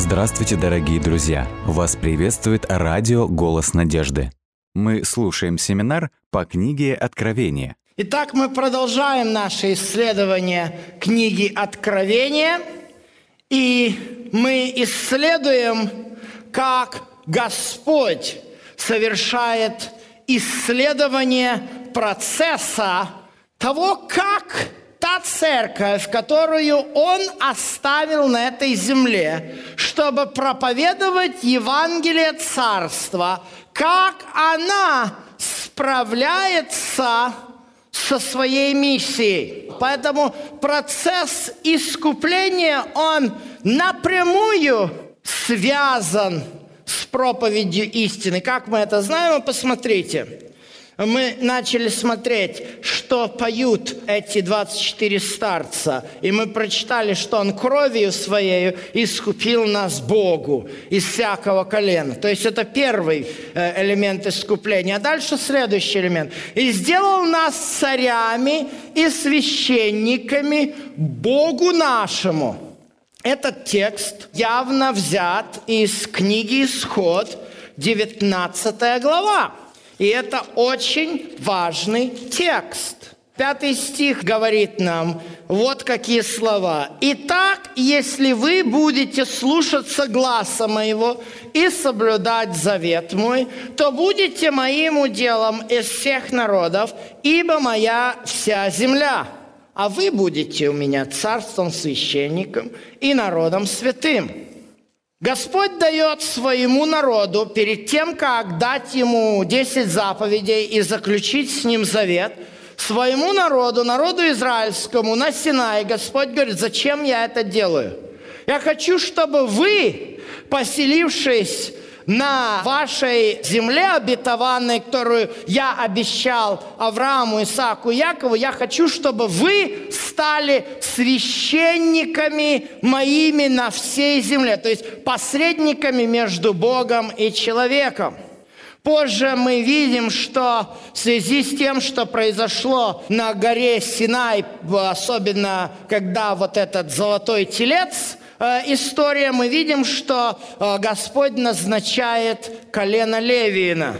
Здравствуйте, дорогие друзья! Вас приветствует радио «Голос надежды». Мы слушаем семинар по книге «Откровение». Итак, мы продолжаем наше исследование книги «Откровение», и мы исследуем, как Господь совершает исследование процесса того, как та церковь, которую Он оставил на этой земле, чтобы проповедовать Евангелие Царства, как она справляется со своей миссией. Поэтому процесс искупления, он напрямую связан с проповедью истины. Как мы это знаем, посмотрите мы начали смотреть, что поют эти 24 старца. И мы прочитали, что Он кровью Своей искупил нас Богу из всякого колена. То есть это первый э, элемент искупления. А дальше следующий элемент. «И сделал нас царями и священниками Богу нашему». Этот текст явно взят из книги «Исход», 19 глава. И это очень важный текст. Пятый стих говорит нам вот какие слова. «Итак, если вы будете слушаться гласа моего и соблюдать завет мой, то будете моим уделом из всех народов, ибо моя вся земля, а вы будете у меня царством священником и народом святым». Господь дает своему народу перед тем, как дать ему 10 заповедей и заключить с ним завет, своему народу, народу израильскому на Синае, Господь говорит, зачем я это делаю? Я хочу, чтобы вы, поселившись на вашей земле обетованной, которую я обещал Аврааму, Исааку, Якову, я хочу, чтобы вы стали священниками моими на всей земле, то есть посредниками между Богом и человеком. Позже мы видим, что в связи с тем, что произошло на горе Синай, особенно когда вот этот золотой телец история мы видим, что э, Господь назначает колено Левиина.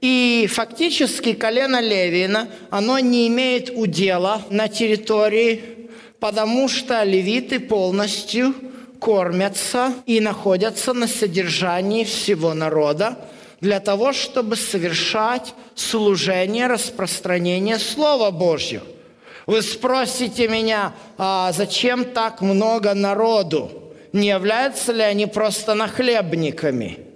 И фактически колено Левиина, оно не имеет удела на территории, потому что левиты полностью кормятся и находятся на содержании всего народа для того, чтобы совершать служение распространения Слова Божьего. Вы спросите меня, а зачем так много народу? Не являются ли они просто нахлебниками?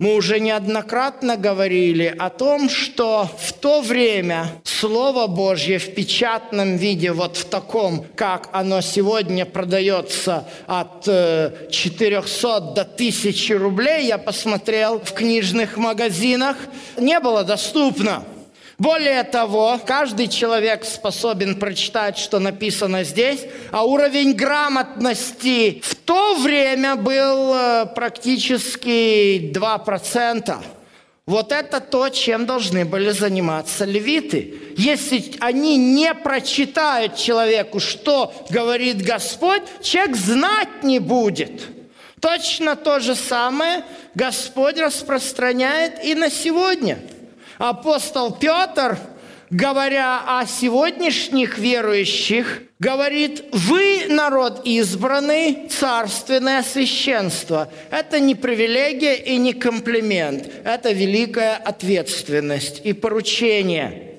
Мы уже неоднократно говорили о том, что в то время Слово Божье в печатном виде, вот в таком, как оно сегодня продается от 400 э, до 1000 рублей, я посмотрел в книжных магазинах, не было доступно. Более того, каждый человек способен прочитать, что написано здесь, а уровень грамотности в то время был э, практически 2%. Вот это то, чем должны были заниматься левиты. Если они не прочитают человеку, что говорит Господь, человек знать не будет. Точно то же самое Господь распространяет и на сегодня – апостол Петр, говоря о сегодняшних верующих, говорит, вы народ избранный, царственное священство. Это не привилегия и не комплимент, это великая ответственность и поручение –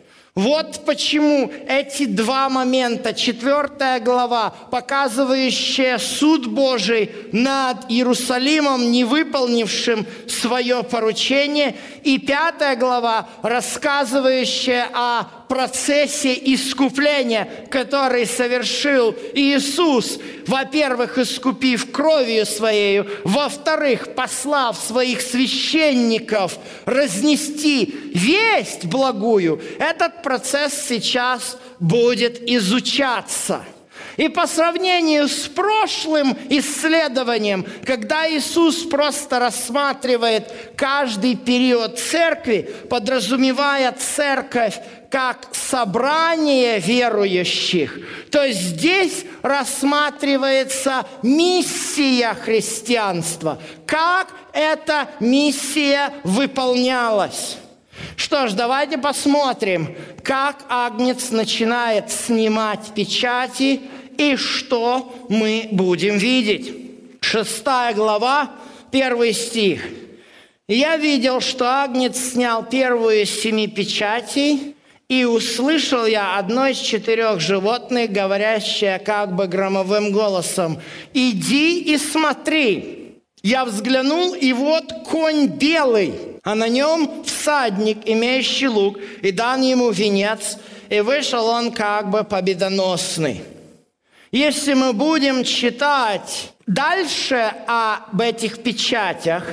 вот почему эти два момента, четвертая глава, показывающая суд Божий над Иерусалимом, не выполнившим свое поручение, и пятая глава, рассказывающая о процессе искупления, который совершил Иисус, во-первых, искупив кровью Своей, во-вторых, послав своих священников разнести весть благую, этот процесс сейчас будет изучаться – И по сравнению с прошлым исследованием, когда Иисус просто рассматривает каждый период церкви, подразумевая церковь как собрание верующих, то здесь рассматривается миссия христианства, как эта миссия выполнялась. Что ж, давайте посмотрим, как Агнец начинает снимать печати и что мы будем видеть. Шестая глава, первый стих. «Я видел, что Агнец снял первую из семи печатей, и услышал я одно из четырех животных, говорящее как бы громовым голосом, «Иди и смотри». Я взглянул, и вот конь белый, а на нем всадник, имеющий лук, и дан ему венец, и вышел он как бы победоносный. Если мы будем читать дальше об этих печатях,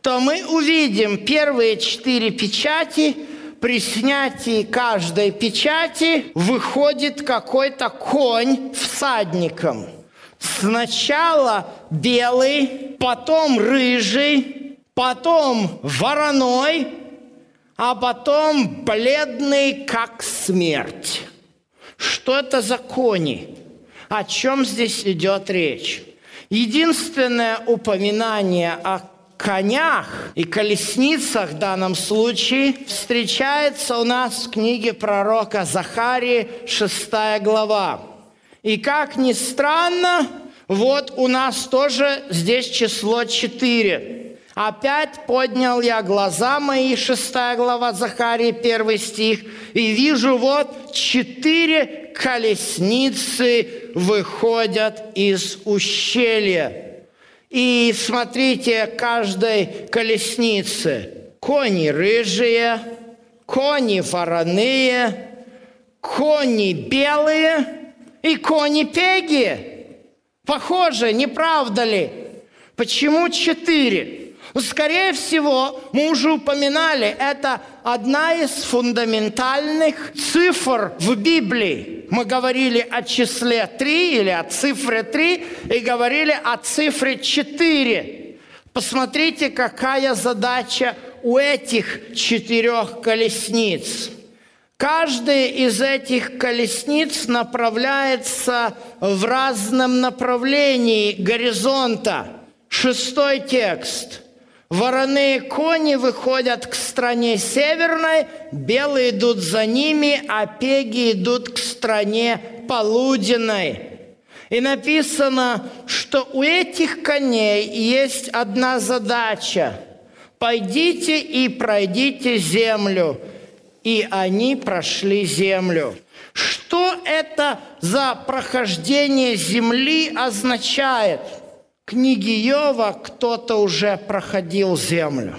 то мы увидим первые четыре печати – при снятии каждой печати выходит какой-то конь всадником. Сначала белый, потом рыжий, потом вороной, а потом бледный, как смерть. Что это за кони? О чем здесь идет речь? Единственное упоминание о конях и колесницах в данном случае встречается у нас в книге пророка Захарии, 6 глава. И как ни странно, вот у нас тоже здесь число 4. Опять поднял я глаза мои, 6 глава Захарии, 1 стих, и вижу вот четыре колесницы выходят из ущелья. И смотрите каждой колесницы. Кони рыжие, кони вороные, кони белые и кони пеги. Похоже, не правда ли? Почему четыре? Скорее всего, мы уже упоминали, это одна из фундаментальных цифр в Библии. Мы говорили о числе 3 или о цифре 3 и говорили о цифре 4. Посмотрите, какая задача у этих четырех колесниц. Каждая из этих колесниц направляется в разном направлении горизонта. Шестой текст – Вороные кони выходят к стране северной, белые идут за ними, а пеги идут к стране полуденной. И написано, что у этих коней есть одна задача. Пойдите и пройдите землю. И они прошли землю. Что это за прохождение земли означает – книге Иова кто-то уже проходил землю.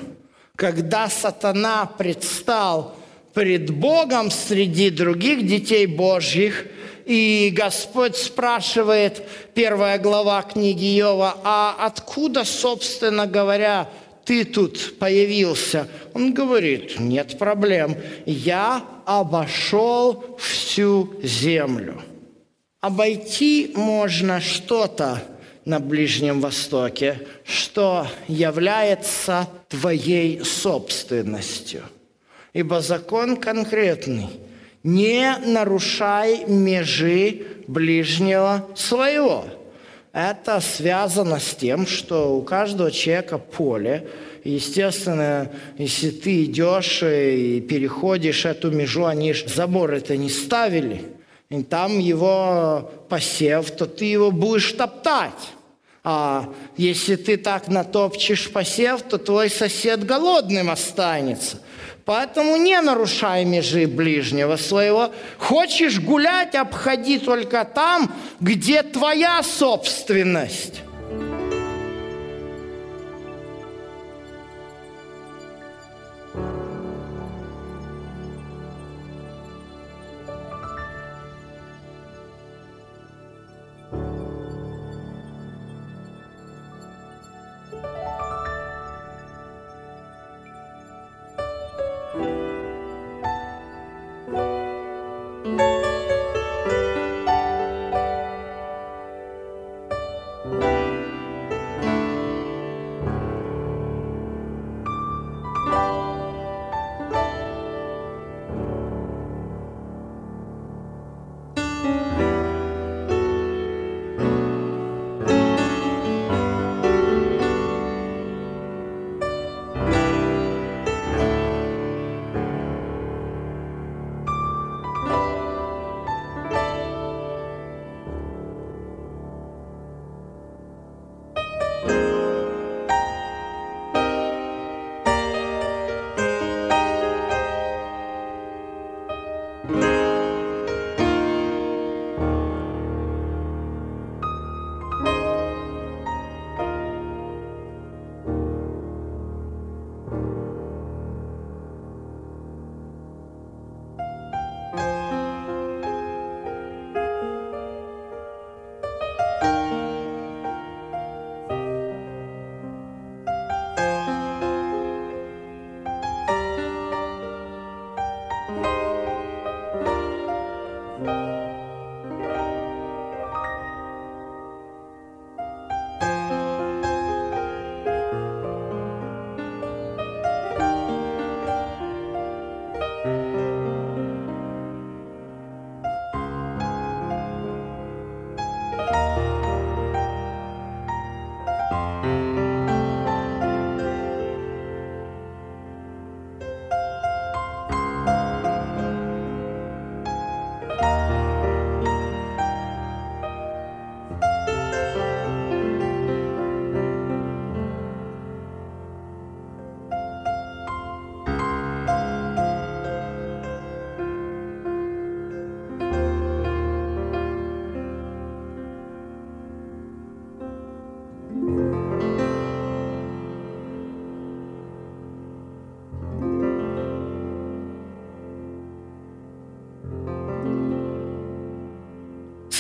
Когда сатана предстал пред Богом среди других детей Божьих, и Господь спрашивает, первая глава книги Иова, а откуда, собственно говоря, ты тут появился? Он говорит, нет проблем, я обошел всю землю. Обойти можно что-то, на Ближнем Востоке, что является твоей собственностью. Ибо закон конкретный. Не нарушай межи ближнего своего. Это связано с тем, что у каждого человека поле. Естественно, если ты идешь и переходишь эту межу, они же забор это не ставили – и там его посев, то ты его будешь топтать. А если ты так натопчешь посев, то твой сосед голодным останется. Поэтому не нарушай межи ближнего своего. Хочешь гулять, обходи только там, где твоя собственность.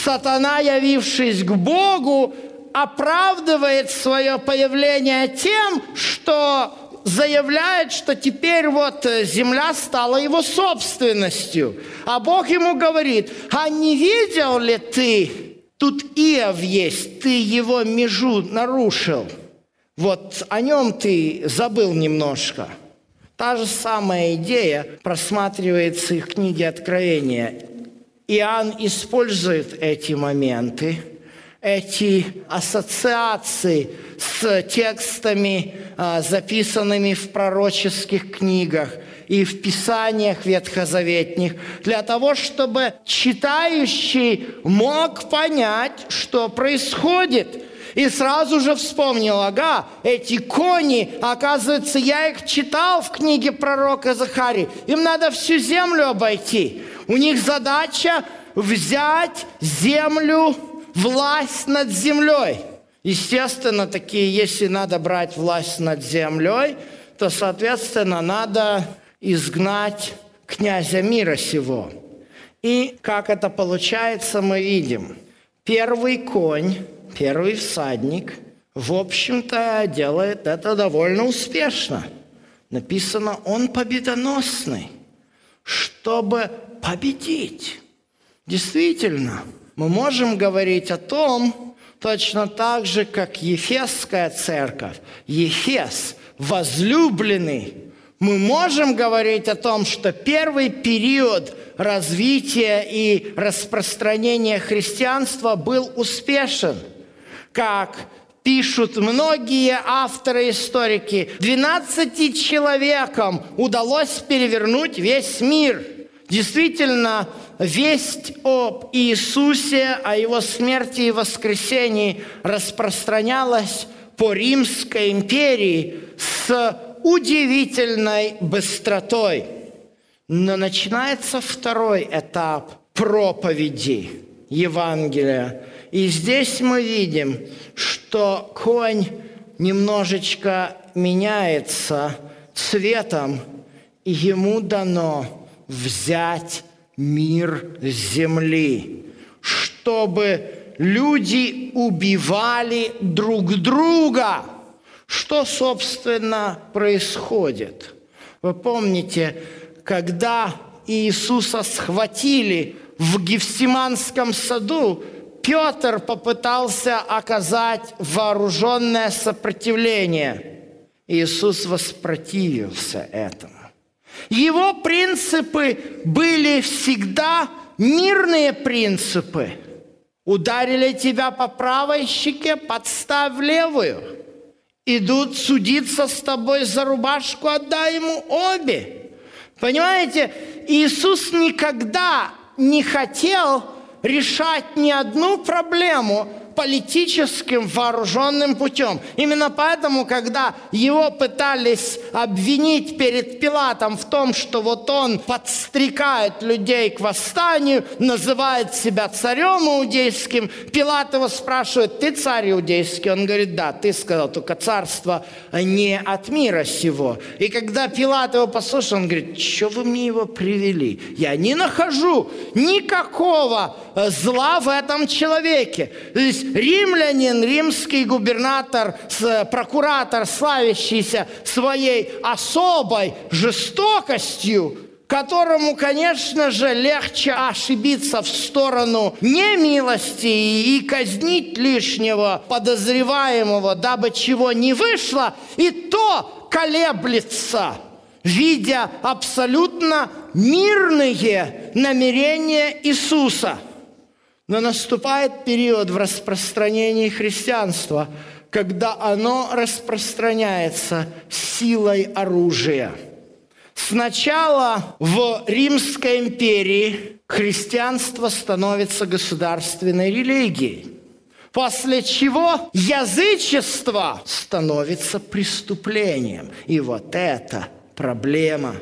Сатана, явившись к Богу, оправдывает свое появление тем, что заявляет, что теперь вот земля стала его собственностью. А Бог ему говорит, а не видел ли ты, тут Иов есть, ты его межу нарушил. Вот о нем ты забыл немножко. Та же самая идея просматривается и в книге Откровения. Иоанн использует эти моменты, эти ассоциации с текстами, а, записанными в пророческих книгах и в писаниях ветхозаветных, для того, чтобы читающий мог понять, что происходит – и сразу же вспомнил, ага, эти кони, оказывается, я их читал в книге пророка Захари. Им надо всю землю обойти. У них задача взять землю, власть над землей. Естественно, такие, если надо брать власть над землей, то, соответственно, надо изгнать князя мира сего. И как это получается, мы видим. Первый конь, первый всадник, в общем-то, делает это довольно успешно. Написано, он победоносный, чтобы победить. Действительно, мы можем говорить о том, точно так же, как Ефесская церковь, Ефес, возлюбленный, мы можем говорить о том, что первый период развития и распространения христианства был успешен, как пишут многие авторы-историки, 12 человекам удалось перевернуть весь мир – Действительно, весть об Иисусе, о Его смерти и воскресении распространялась по Римской империи с удивительной быстротой. Но начинается второй этап проповеди Евангелия. И здесь мы видим, что конь немножечко меняется цветом, и ему дано взять мир земли, чтобы люди убивали друг друга. Что, собственно, происходит? Вы помните, когда Иисуса схватили в Гефсиманском саду, Петр попытался оказать вооруженное сопротивление. Иисус воспротивился этому. Его принципы были всегда мирные принципы. Ударили тебя по правой щеке, подставь левую. Идут судиться с тобой за рубашку, отдай ему обе. Понимаете, Иисус никогда не хотел решать ни одну проблему, политическим вооруженным путем. Именно поэтому, когда его пытались обвинить перед Пилатом в том, что вот он подстрекает людей к восстанию, называет себя царем иудейским, Пилат его спрашивает, ты царь иудейский? Он говорит, да, ты сказал, только царство не от мира сего. И когда Пилат его послушал, он говорит, что вы мне его привели? Я не нахожу никакого зла в этом человеке. То есть римлянин, римский губернатор, прокуратор, славящийся своей особой жестокостью, которому, конечно же, легче ошибиться в сторону немилости и казнить лишнего подозреваемого, дабы чего не вышло, и то колеблется, видя абсолютно мирные намерения Иисуса. Но наступает период в распространении христианства, когда оно распространяется силой оружия – Сначала в Римской империи христианство становится государственной религией, после чего язычество становится преступлением. И вот это проблема.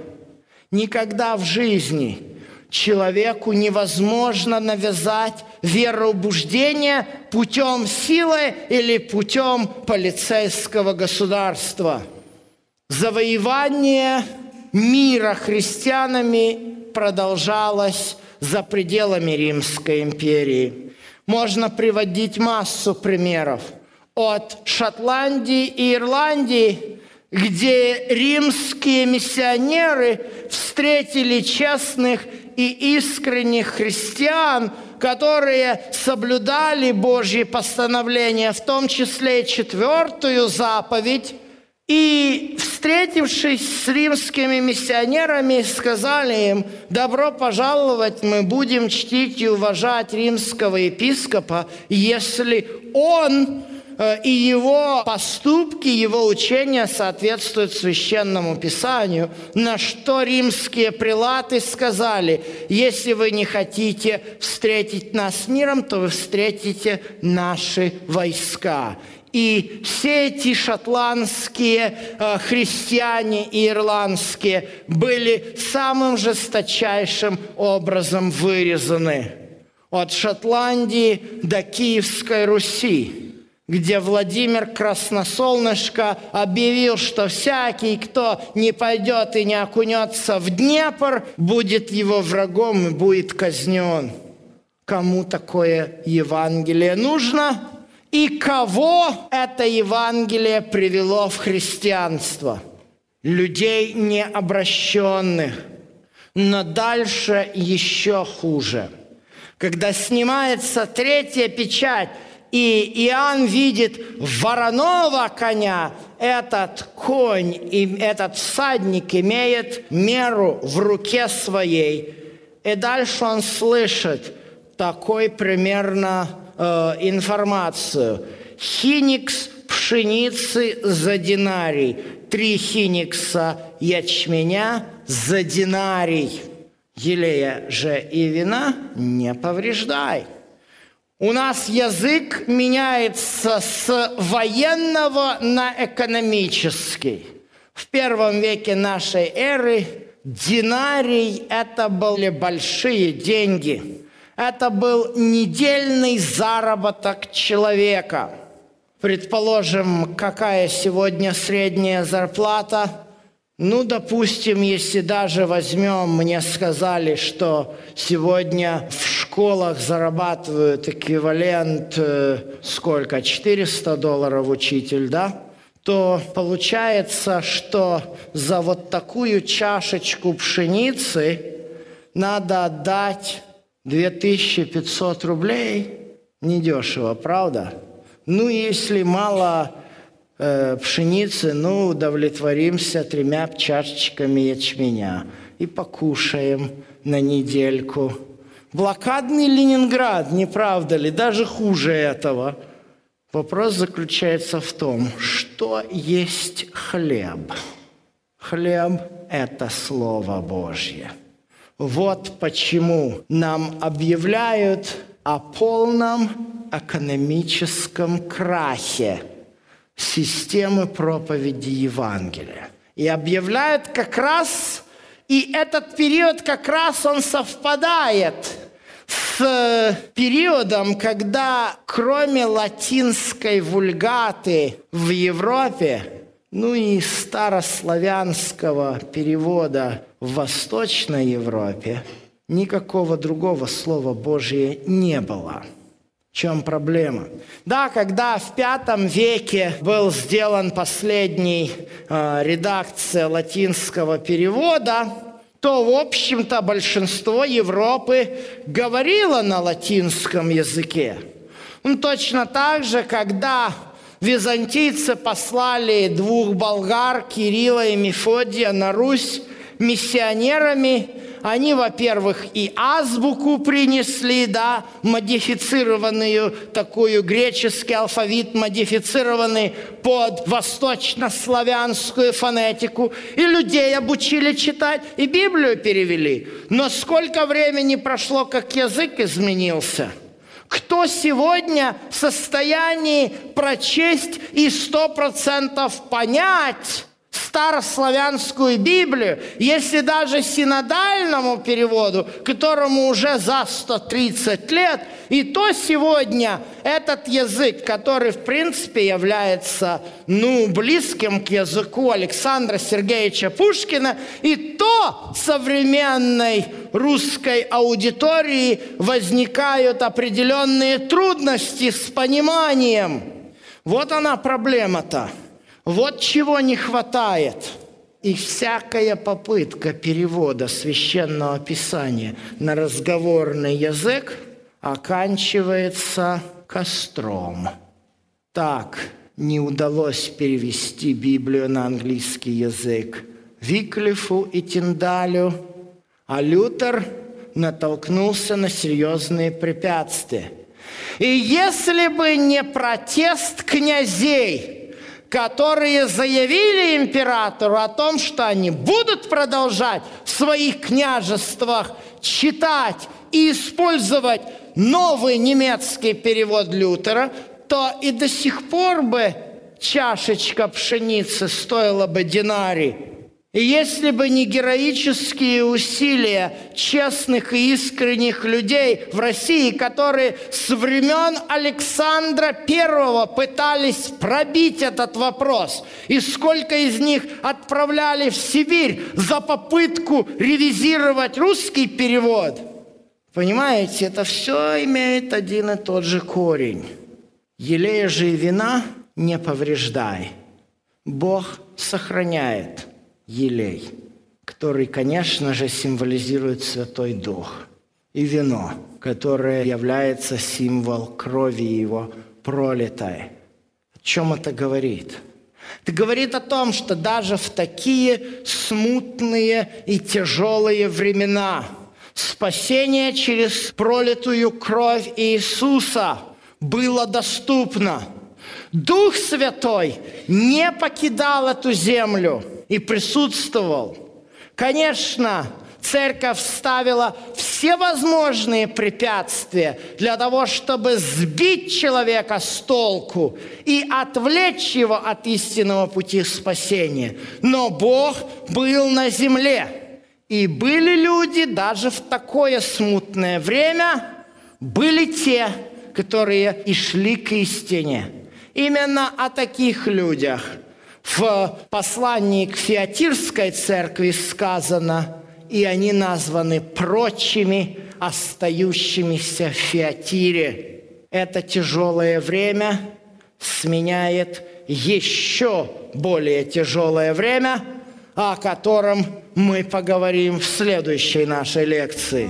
Никогда в жизни человеку невозможно навязать вероубуждение путем силы или путем полицейского государства. Завоевание мира христианами продолжалось за пределами Римской империи. Можно приводить массу примеров от Шотландии и Ирландии, где римские миссионеры встретили честных и искренних христиан, которые соблюдали Божьи постановления, в том числе и четвертую заповедь, и, встретившись с римскими миссионерами, сказали им, добро пожаловать, мы будем чтить и уважать римского епископа, если он и его поступки, его учения соответствуют священному писанию, на что римские прилаты сказали, если вы не хотите встретить нас миром, то вы встретите наши войска. И все эти шотландские э, христиане и ирландские были самым жесточайшим образом вырезаны. От Шотландии до Киевской Руси, где Владимир Красносолнышко объявил, что всякий, кто не пойдет и не окунется в Днепр, будет его врагом и будет казнен. Кому такое Евангелие нужно? И кого это Евангелие привело в христианство? Людей необращенных. Но дальше еще хуже. Когда снимается третья печать, и Иоанн видит вороного коня, этот конь, и этот всадник имеет меру в руке своей. И дальше он слышит такой примерно э, информацию. Хиникс пшеницы за динарий, три хиникса ячменя за динарий. Елея же и вина не повреждай. У нас язык меняется с военного на экономический. В первом веке нашей эры динарий – это были большие деньги. Это был недельный заработок человека. Предположим, какая сегодня средняя зарплата? Ну, допустим, если даже возьмем, мне сказали, что сегодня в школах зарабатывают эквивалент, э, сколько, 400 долларов учитель, да? то получается, что за вот такую чашечку пшеницы надо отдать 2500 рублей недешево, правда? Ну, если мало э, пшеницы, ну, удовлетворимся тремя чашечками ячменя и покушаем на недельку. Блокадный Ленинград, не правда ли? Даже хуже этого. Вопрос заключается в том, что есть хлеб. Хлеб – это Слово Божье – вот почему нам объявляют о полном экономическом крахе системы проповеди Евангелия. И объявляют как раз, и этот период как раз он совпадает с периодом, когда кроме латинской вульгаты в Европе ну и старославянского перевода в Восточной Европе никакого другого слова Божия не было. Чем проблема? Да, когда в пятом веке был сделан последний э, редакция латинского перевода, то, в общем-то, большинство Европы говорило на латинском языке. Ну, точно так же, когда Византийцы послали двух болгар, Кирилла и Мефодия, на Русь миссионерами. Они, во-первых, и азбуку принесли, да, модифицированную, такую греческий алфавит, модифицированный под восточнославянскую фонетику. И людей обучили читать, и Библию перевели. Но сколько времени прошло, как язык изменился – кто сегодня в состоянии прочесть и сто процентов понять старославянскую Библию, если даже синодальному переводу, которому уже за 130 лет, и то сегодня этот язык, который в принципе является ну, близким к языку Александра Сергеевича Пушкина, и то современной русской аудитории возникают определенные трудности с пониманием. Вот она проблема-то. Вот чего не хватает. И всякая попытка перевода священного писания на разговорный язык оканчивается костром. Так не удалось перевести Библию на английский язык Виклифу и Тиндалю, а Лютер натолкнулся на серьезные препятствия. И если бы не протест князей – которые заявили императору о том, что они будут продолжать в своих княжествах читать и использовать новый немецкий перевод Лютера, то и до сих пор бы чашечка пшеницы стоила бы динарий. И если бы не героические усилия честных и искренних людей в России, которые с времен Александра I пытались пробить этот вопрос, и сколько из них отправляли в Сибирь за попытку ревизировать русский перевод, понимаете, это все имеет один и тот же корень. Елея же и вина не повреждай. Бог сохраняет – елей, который, конечно же, символизирует Святой Дух, и вино, которое является символ крови Его пролитой. О чем это говорит? Это говорит о том, что даже в такие смутные и тяжелые времена спасение через пролитую кровь Иисуса было доступно. Дух Святой не покидал эту землю – и присутствовал. Конечно, церковь ставила все возможные препятствия для того, чтобы сбить человека с толку и отвлечь его от истинного пути спасения. Но Бог был на земле. И были люди даже в такое смутное время, были те, которые и шли к истине. Именно о таких людях – в послании к Феатирской церкви сказано, и они названы прочими, остающимися в Феатире. Это тяжелое время сменяет еще более тяжелое время, о котором мы поговорим в следующей нашей лекции.